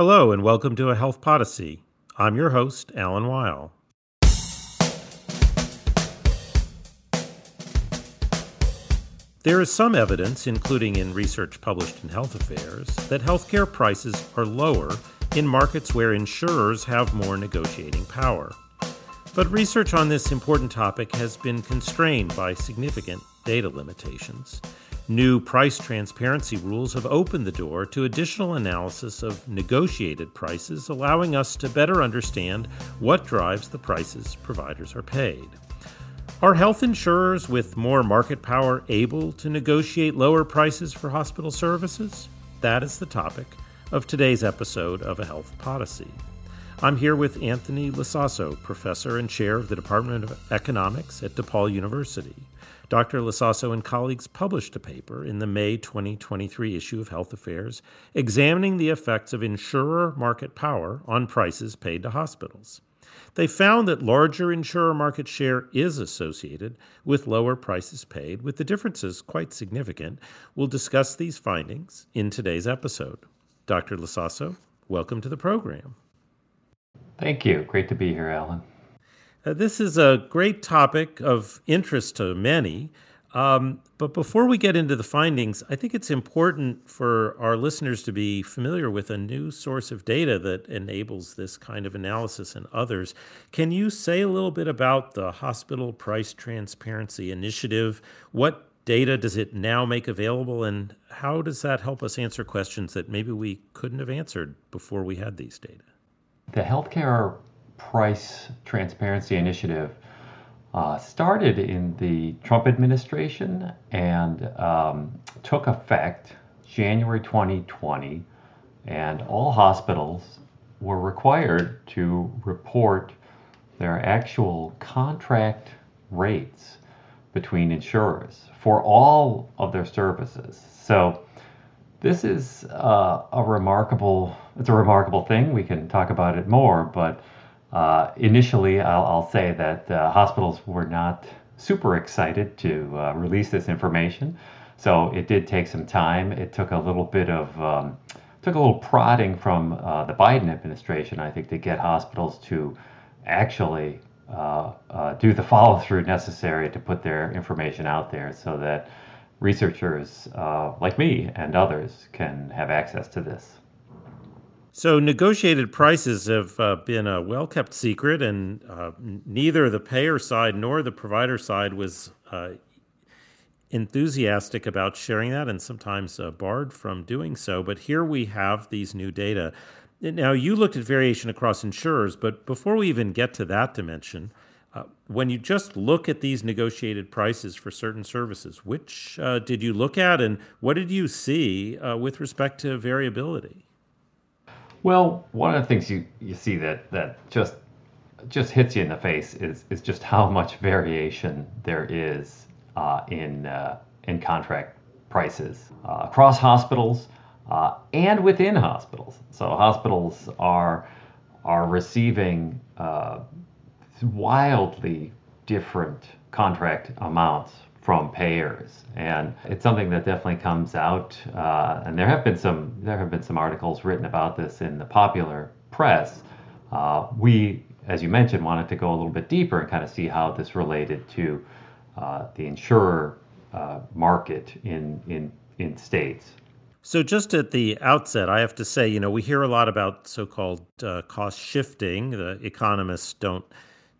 Hello, and welcome to A Health Podyssey. I'm your host, Alan Weil. There is some evidence, including in research published in Health Affairs, that healthcare prices are lower in markets where insurers have more negotiating power. But research on this important topic has been constrained by significant data limitations. New price transparency rules have opened the door to additional analysis of negotiated prices, allowing us to better understand what drives the prices providers are paid. Are health insurers with more market power able to negotiate lower prices for hospital services? That is the topic of today's episode of A Health Podyssey. I'm here with Anthony LoSasso, professor and chair of the Department of Economics at DePaul University. Dr. LoSasso and colleagues published a paper in the May 2023 issue of Health Affairs examining the effects of insurer market power on prices paid to hospitals. They found that larger insurer market share is associated with lower prices paid, with the differences quite significant. We'll discuss these findings in today's episode. Dr. LoSasso, welcome to the program. Thank you. Great to be here, Alan. Uh, this is a great topic of interest to many. Um, but before we get into the findings, I think it's important for our listeners to be familiar with a new source of data that enables this kind of analysis and others. Can you say a little bit about the Hospital Price Transparency Initiative? What data does it now make available, and how does that help us answer questions that maybe we couldn't have answered before we had these data? The Healthcare Price Transparency Initiative uh, started in the Trump administration and um, took effect January 2020, and all hospitals were required to report their actual contract rates between insurers for all of their services. So this is uh, a remarkable it's a remarkable thing. We can talk about it more, but uh, initially, I'll, I'll, say that uh, hospitals were not super excited to uh, release this information. So it did take some time. It took a little bit of um, took a little prodding from uh, the Biden administration, I think, to get hospitals to actually uh, do the follow through necessary to put their information out there, so that researchers like me and others can have access to this. So, negotiated prices have uh, been a well kept secret, and uh, neither the payer side nor the provider side was uh, enthusiastic about sharing that and sometimes uh, barred from doing so. But here we have these new data. Now, you looked at variation across insurers, but before we even get to that dimension, uh, when you just look at these negotiated prices for certain services, which uh, did you look at and what did you see with respect to variability? Well, one of the things you, you see that, that just just hits you in the face is, is just how much variation there is uh, in uh, in contract prices uh, across hospitals uh, and within hospitals. So hospitals are are receiving uh, wildly different contract amounts from payers, and it's something that definitely comes out. Uh, and there have been some there have been some articles written about this in the popular press. Uh, we, as you mentioned, wanted to go a little bit deeper and kind of see how this related to uh, the insurer uh, market in in in states. So, just at the outset, I have to say, you know, we hear a lot about so called uh, cost shifting. The economists don't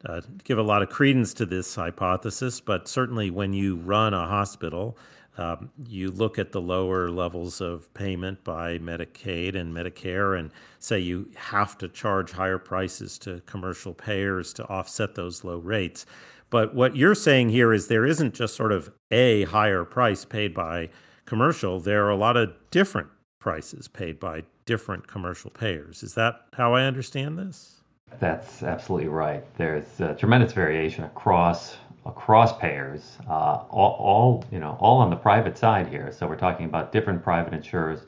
uh, give a lot of credence to this hypothesis, but certainly when you run a hospital, um, you look at the lower levels of payment by Medicaid and Medicare and say you have to charge higher prices to commercial payers to offset those low rates. But what you're saying here is there isn't just sort of a higher price paid by commercial, there are a lot of different prices paid by different commercial payers. Is that how I understand this? That's absolutely right. There's uh, tremendous variation across across payers, uh, all, all, you know, all on the private side here. So we're talking about different private insurers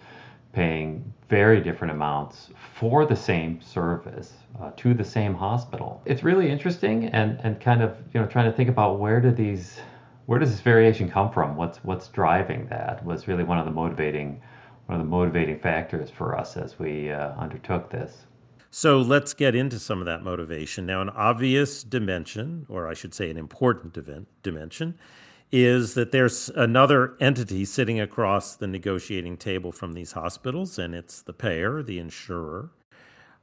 paying very different amounts for the same service uh, to the same hospital. It's really interesting and and kind of you know trying to think about where do these where does this variation come from? What's what's driving that? Was really one of the motivating one of the motivating factors for us as we uh, undertook this. So let's get into some of that motivation. Now, an obvious dimension, or I should say an important dimension, is that there's another entity sitting across the negotiating table from these hospitals, and it's the payer, the insurer.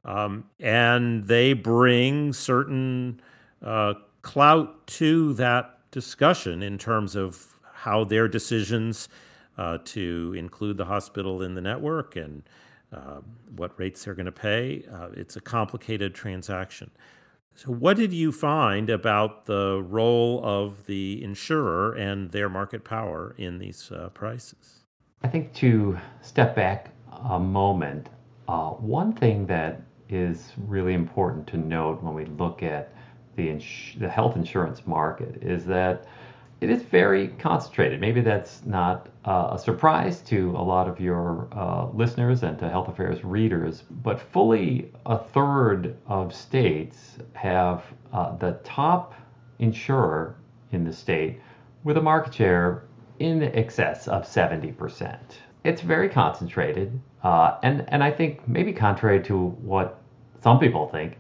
Um, and they bring certain uh, clout to that discussion in terms of how their decisions uh, to include the hospital in the network and uh, what rates they're going to pay. Uh, it's a complicated transaction. So, what did you find about the role of the insurer and their market power in these uh, prices? I think to step back a moment, uh, one thing that is really important to note when we look at the, ins- the health insurance market is that it is very concentrated. Maybe that's not uh, a surprise to a lot of your uh, listeners and to health affairs readers, but fully a third of states have uh, the top insurer in the state with a market share in excess of 70%. It's very concentrated, uh, and, and I think maybe contrary to what some people think,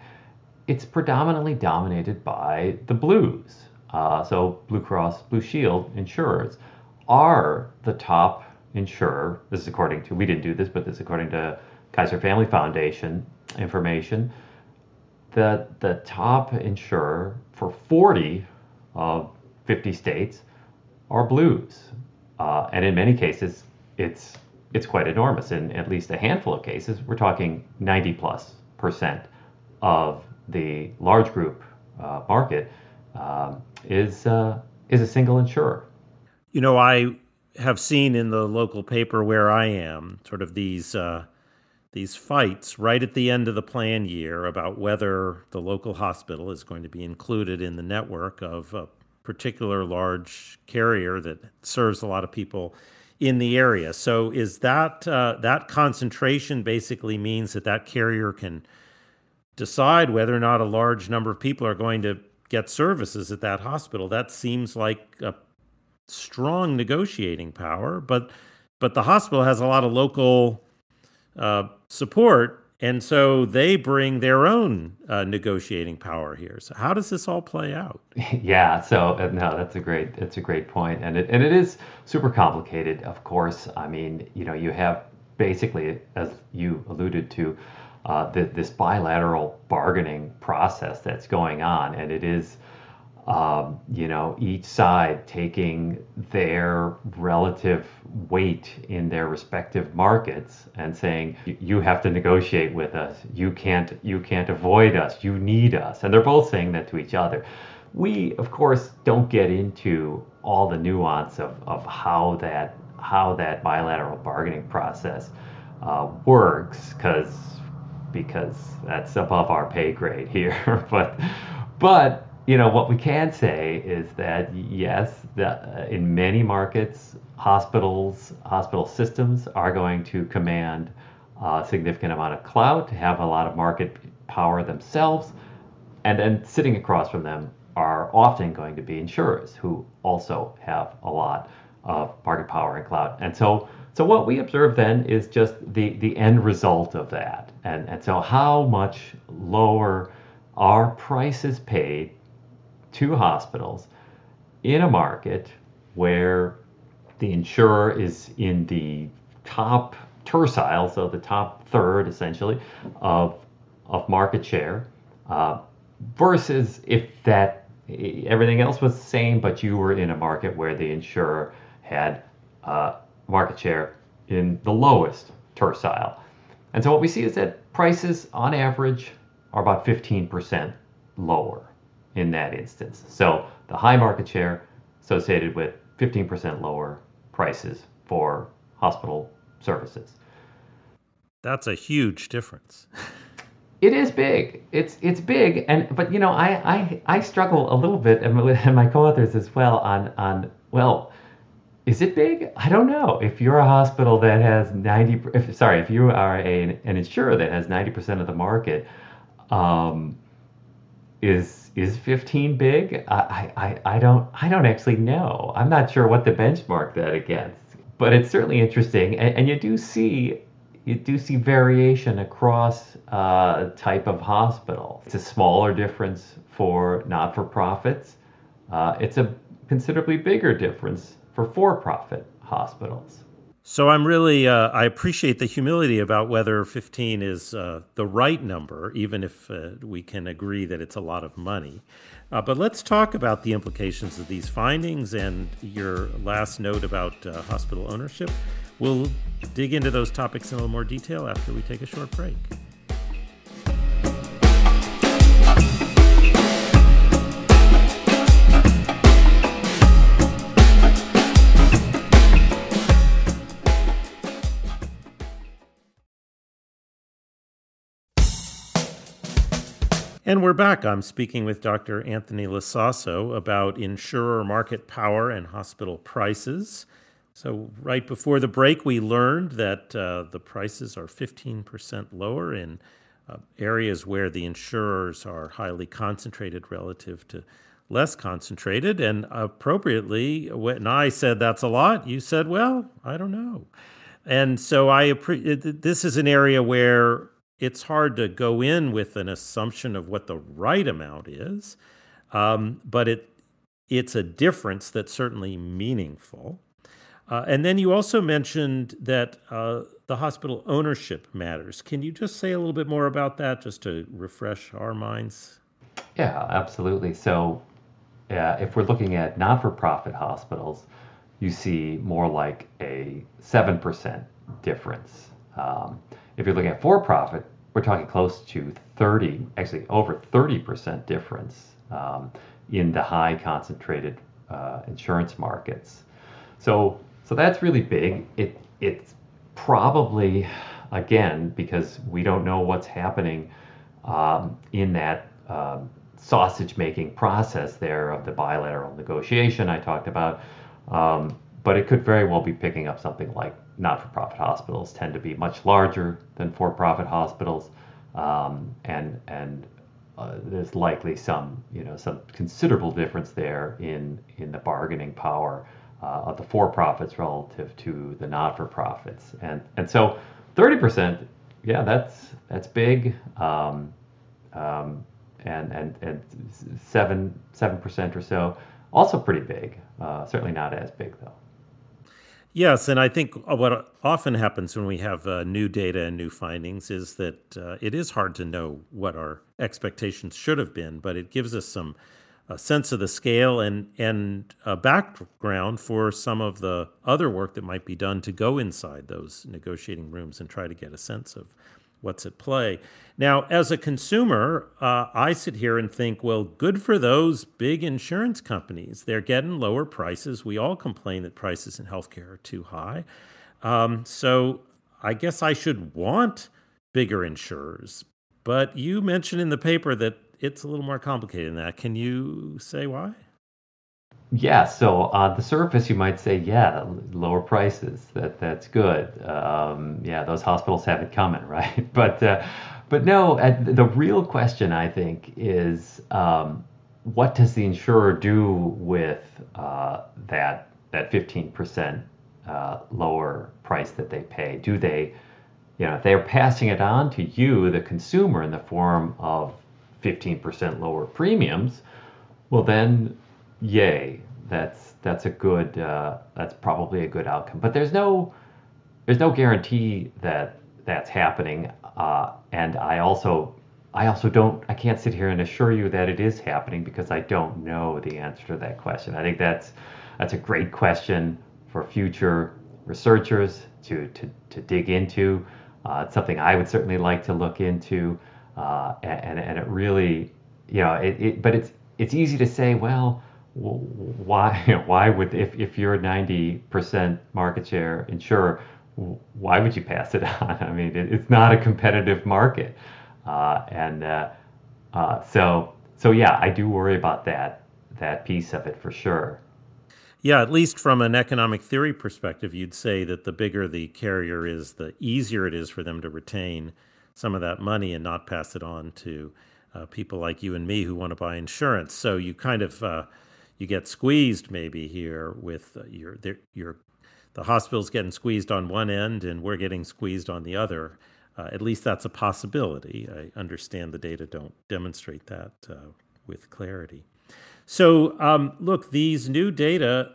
it's predominantly dominated by the blues uh, so Blue Cross Blue Shield insurers are the top insurer. This is according to, we didn't do this, but this is according to Kaiser Family Foundation information. The, the top insurer for 40 of 50 states are blues. Uh, and in many cases, it's, it's quite enormous. In at least a handful of cases, we're talking 90 plus percent of the large group uh, market is uh, is a single insurer. You know, I have seen in the local paper where I am sort of these uh, these fights right at the end of the plan year about whether the local hospital is going to be included in the network of a particular large carrier that serves a lot of people in the area. So, is that uh, that concentration basically means that that carrier can decide whether or not a large number of people are going to get services at that hospital. That seems like a strong negotiating power, but but the hospital has a lot of local uh, support, and so they bring their own uh, negotiating power here. So how does this all play out? Yeah, so uh, no, that's a great that's a great point, and it and it is super complicated. Of course, I mean, you know, you have basically, as you alluded to, uh, this bilateral bargaining process that's going on, and it is, um, you know, each side taking their relative weight in their respective markets and saying, "You have to negotiate with us. You can't. You can't avoid us. You need us." And they're both saying that to each other. We, of course, don't get into all the nuance of, of how that how that bilateral bargaining process uh, works because because that's above our pay grade here. but but you know what we can say is that yes, uh, in many markets, hospitals, hospital systems are going to command a significant amount of clout, to have a lot of market power themselves, and then sitting across from them are often going to be insurers who also have a lot of market power and clout. And so so what we observe then is just the, the end result of that. And, and so how much lower are prices paid to hospitals in a market where the insurer is in the top tercile, so the top third essentially of, of market share, uh, versus if that everything else was the same, but you were in a market where the insurer had uh, market share in the lowest tercile. And so what we see is that prices on average are about 15% lower in that instance. So the high market share associated with 15% lower prices for hospital services. That's a huge difference. it is big. It's it's big, and but you know I I, I struggle a little bit, and my co-authors as well on on well is it big? I don't know. If you're a hospital that has 90, if, sorry, if you are a, an insurer that has 90% of the market, um, is is 15 big? I, I, I don't I don't actually know. I'm not sure what to benchmark that against. but it's certainly interesting, and, and, you do see you do see variation across uh, type of hospital. It's a smaller difference for not-for-profits. Uh, it's a considerably bigger difference for for-profit hospitals. So I'm really uh, I appreciate the humility about whether 15 is uh, the right number, even if uh, we can agree that it's a lot of money. Uh, but let's talk about the implications of these findings and your last note about uh, hospital ownership. We'll dig into those topics in a little more detail after we take a short break. And we're back. I'm speaking with Dr. Anthony LoSasso about insurer market power and hospital prices. So, right before the break, we learned that uh, the prices are 15% lower in uh, areas where the insurers are highly concentrated relative to less concentrated. And appropriately, when I said that's a lot, you said, well, I don't know. And so I this is an area where it's hard to go in with an assumption of what the right amount is, um, but it it's a difference that's certainly meaningful. Uh, and then you also mentioned that uh, the hospital ownership matters. Can you just say a little bit more about that, just to refresh our minds? Yeah, absolutely. So, if we're looking at not-for-profit hospitals, you see more like a seven percent difference. Um, if you're looking at for profit, we're talking close to 30, actually over 30% difference um, in the high concentrated uh, insurance markets. So, so that's really big. It, it's probably, again, because we don't know what's happening um, in that um, sausage making process there of the bilateral negotiation I talked about. Um, but it could very well be picking up something like not-for-profit hospitals tend to be much larger than for-profit hospitals, um, and and uh, there's likely some you know some considerable difference there in in the bargaining power uh, of the for-profits relative to the not-for-profits, and and so 30%, yeah, that's that's big, um, um, and and and seven seven percent or so, also pretty big. Uh, certainly not as big though. Yes, and I think what often happens when we have uh, new data and new findings is that uh, it is hard to know what our expectations should have been, but it gives us some sense of the scale and and a background for some of the other work that might be done to go inside those negotiating rooms and try to get a sense of what's at play. Now, as a consumer, uh, I sit here and think, well, good for those big insurance companies. They're getting lower prices. We all complain that prices in healthcare are too high. Um, so I guess I should want bigger insurers. But you mentioned in the paper that it's a little more complicated than that. Can you say why? Yeah, so on the surface, you might say, yeah, lower prices. That that's good. Um, yeah, those hospitals have it coming, right? But uh, but no, the real question I think is, um, what does the insurer do with uh, that that fifteen percent uh, lower price that they pay? Do they, you know, if they're passing it on to you, the consumer, in the form of fifteen percent lower premiums, well then yay, that's that's a good uh, that's probably a good outcome. But there's no there's no guarantee that that's happening, uh, and I also I also don't I can't sit here and assure you that it is happening because I don't know the answer to that question. I think that's that's a great question for future researchers to to, to dig into. Uh, it's something I would certainly like to look into, uh, and and it really you know it, it but it's it's easy to say well why why would if, if you're a 90% market share insurer why would you pass it on? I mean it, it's not a competitive market. Uh, and uh, uh, so so yeah i do worry about that that piece of it for sure. Yeah at least from an economic theory perspective you'd say that the bigger the carrier is the easier it is for them to retain some of that money and not pass it on to uh, people like you and me who want to buy insurance. So you kind of uh, you get squeezed maybe here with uh, your your the hospital's getting squeezed on one end and we're getting squeezed on the other. Uh, at least that's a possibility. I understand the data don't demonstrate that uh, with clarity. So, um, look, these new data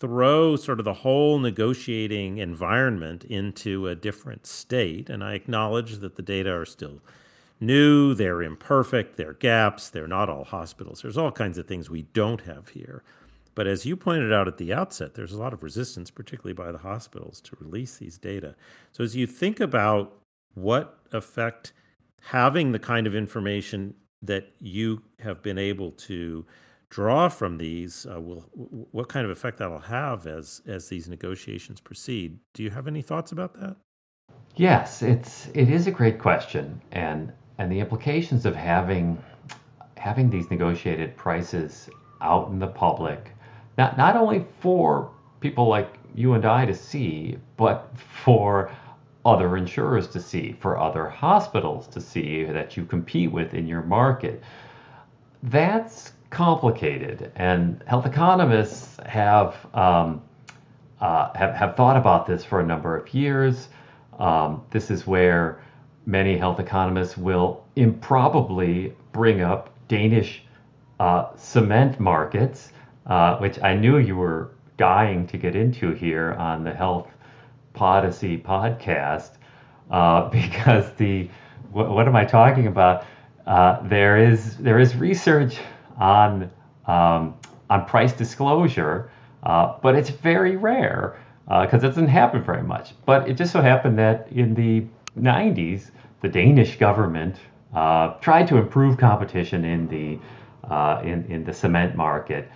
throw sort of the whole negotiating environment into a different state. And I acknowledge that the data are still new, they're imperfect, they're gaps, they're not all hospitals. There's all kinds of things we don't have here. But as you pointed out at the outset, there's a lot of resistance, particularly by the hospitals, to release these data. So as you think about what effect having the kind of information that you have been able to draw from these uh, will what kind of effect that'll have as as these negotiations proceed do you have any thoughts about that yes it's it is a great question and and the implications of having having these negotiated prices out in the public not not only for people like you and I to see but for other insurers to see for other hospitals to see that you compete with in your market that's complicated, and health economists have um, uh, have, have thought about this for a number of years. Um, this is where many health economists will improbably bring up Danish uh, cement markets, uh, which I knew you were dying to get into here on the Health Podyssey podcast, uh, because the what, what, am I talking about? Uh, there is there is research on um, on price disclosure, uh, but it's very rare because uh, it doesn't happen very much. But it just so happened that in the 90s, the Danish government uh, tried to improve competition in the uh, in in the cement market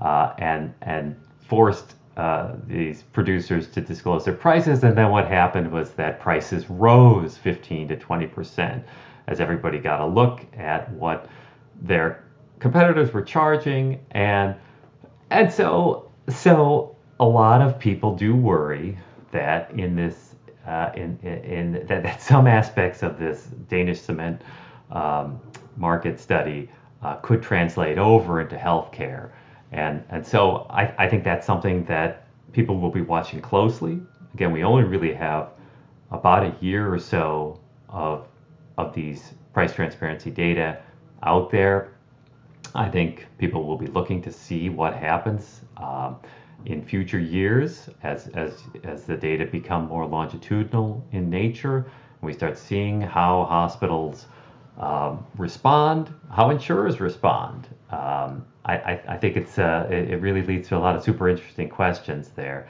uh, and and forced uh, these producers to disclose their prices. And then what happened was that prices rose 15 to 20 percent as everybody got a look at what their competitors were charging and and so so a lot of people do worry that in this uh, in, in, in that, that, some aspects of this Danish cement um, market study uh, could translate over into healthcare. And and so I, I think that's something that people will be watching closely. Again we only really have about a year or so of of these price transparency data out there. I think people will be looking to see what happens um, in future years as, as, as the data become more longitudinal in nature. We start seeing how hospitals um, respond, how insurers respond. Um, I, I, I, think it's uh, it, it really leads to a lot of super interesting questions there.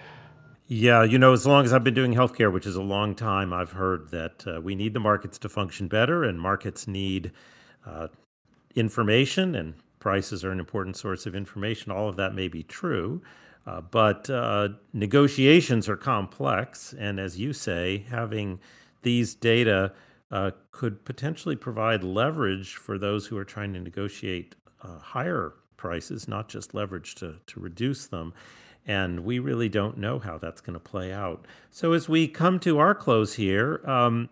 Yeah, you know, as long as I've been doing healthcare, which is a long time, I've heard that uh, we need the markets to function better, and markets need uh, information and prices are an important source of information. All of that may be true, uh, but uh, negotiations are complex. And as you say, having these data uh, could potentially provide leverage for those who are trying to negotiate uh, higher prices, not just leverage to, to reduce them. And we really don't know how that's going to play out. So, as we come to our close here, um,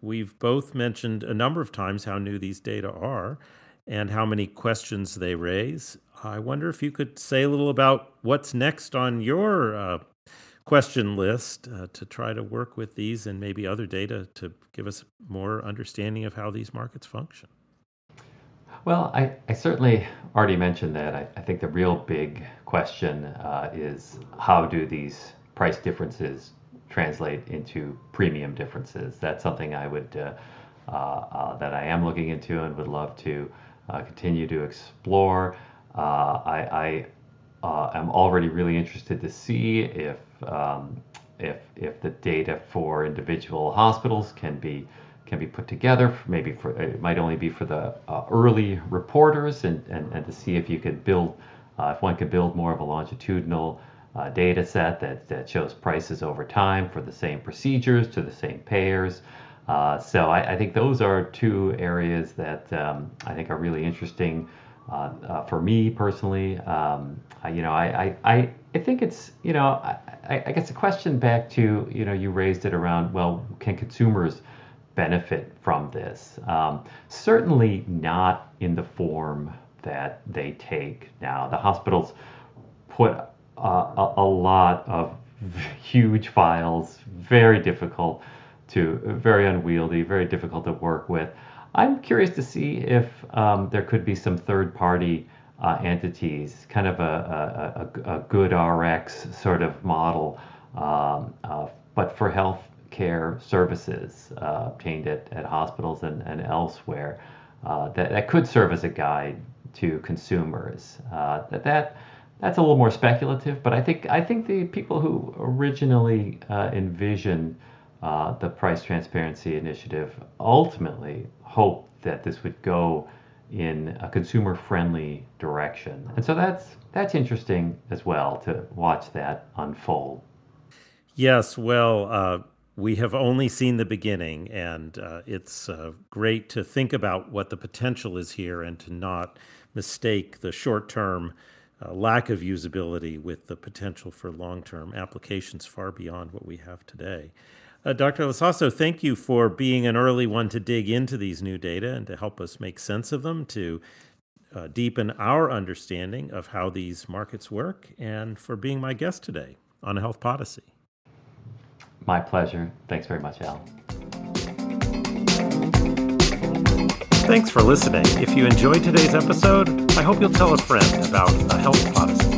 we've both mentioned a number of times how new these data are and how many questions they raise. I wonder if you could say a little about what's next on your uh, question list uh, to try to work with these and maybe other data to give us more understanding of how these markets function. Well, I, I certainly already mentioned that. I, I think the real big question uh, is how do these price differences translate into premium differences? That's something I would uh, uh, uh, that I am looking into and would love to continue to explore. Uh, I, I uh, am already really interested to see if um, if if the data for individual hospitals can be can be put together. Maybe for it might only be for the uh, early reporters, and, and and to see if you could build uh, if one could build more of a longitudinal uh, data set that, that shows prices over time for the same procedures to the same payers. Uh, so I, I, think those are two areas that um, I think are really interesting uh, uh, for me personally. Um, I, you know, I, I, I think it's, you know, I, I guess a question back to, you know, you raised it around, well, can consumers benefit from this? Um, certainly not in the form that they take now. The hospitals put a, a lot of huge files, very difficult to, very unwieldy, very difficult to work with. I'm curious to see if um, there could be some third party uh, entities, kind of a, a, a, GoodRx sort of model, um, uh, but for health care services uh, obtained at, at hospitals and, and elsewhere uh, that, that could serve as a guide to consumers. Uh, that, that that's a little more speculative, but I think I think the people who originally uh, envisioned uh, the price transparency initiative ultimately hoped that this would go in a consumer-friendly direction, and so that's that's interesting as well to watch that unfold. Yes, well, uh, we have only seen the beginning, and uh, it's uh, great to think about what the potential is here and to not mistake the short-term uh, lack of usability with the potential for long term applications far beyond what we have today. Uh, Dr. LoSasso, thank you for being an early one to dig into these new data and to help us make sense of them, to uh, deepen our understanding of how these markets work, and for being my guest today on Health Podyssey. My pleasure. Thanks very much, Al. Thanks for listening. If you enjoyed today's episode, I hope you'll tell a friend about a Health Podyssey.